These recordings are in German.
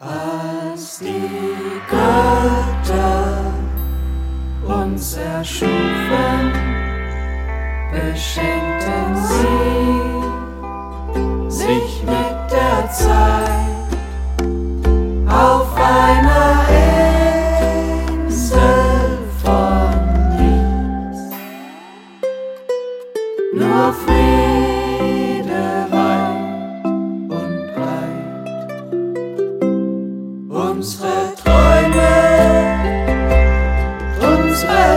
Als die Götter uns erschufen, beschenkten sie sich mit der Zeit auf einer Insel von nichts. Nur Friede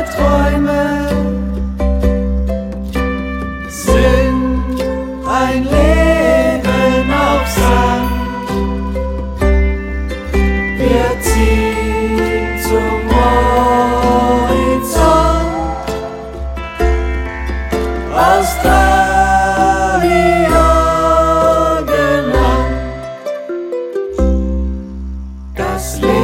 Träume sind ein Leben auf Sand. Wir ziehen zum Horizont. Australien genannt. Das Licht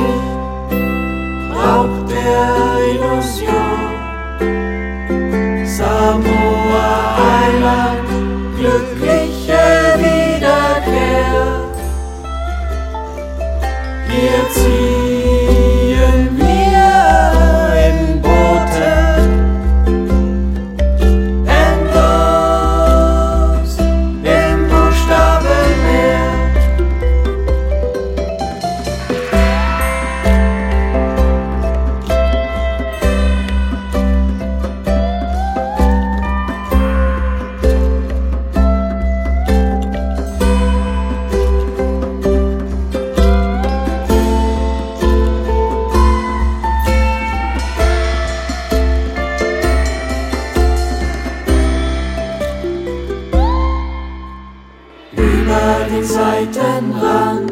den Seitenrand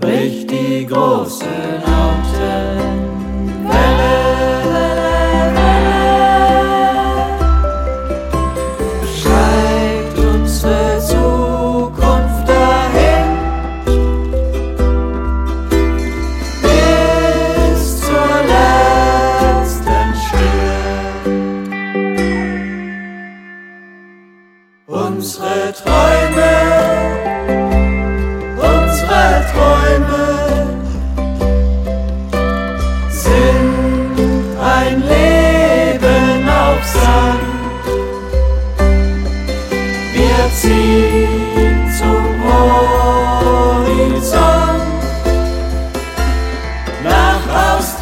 bricht die große laute unsere Träume, unsere Träume sind ein Leben auf Sand. Wir ziehen zum Horizont nach Australien.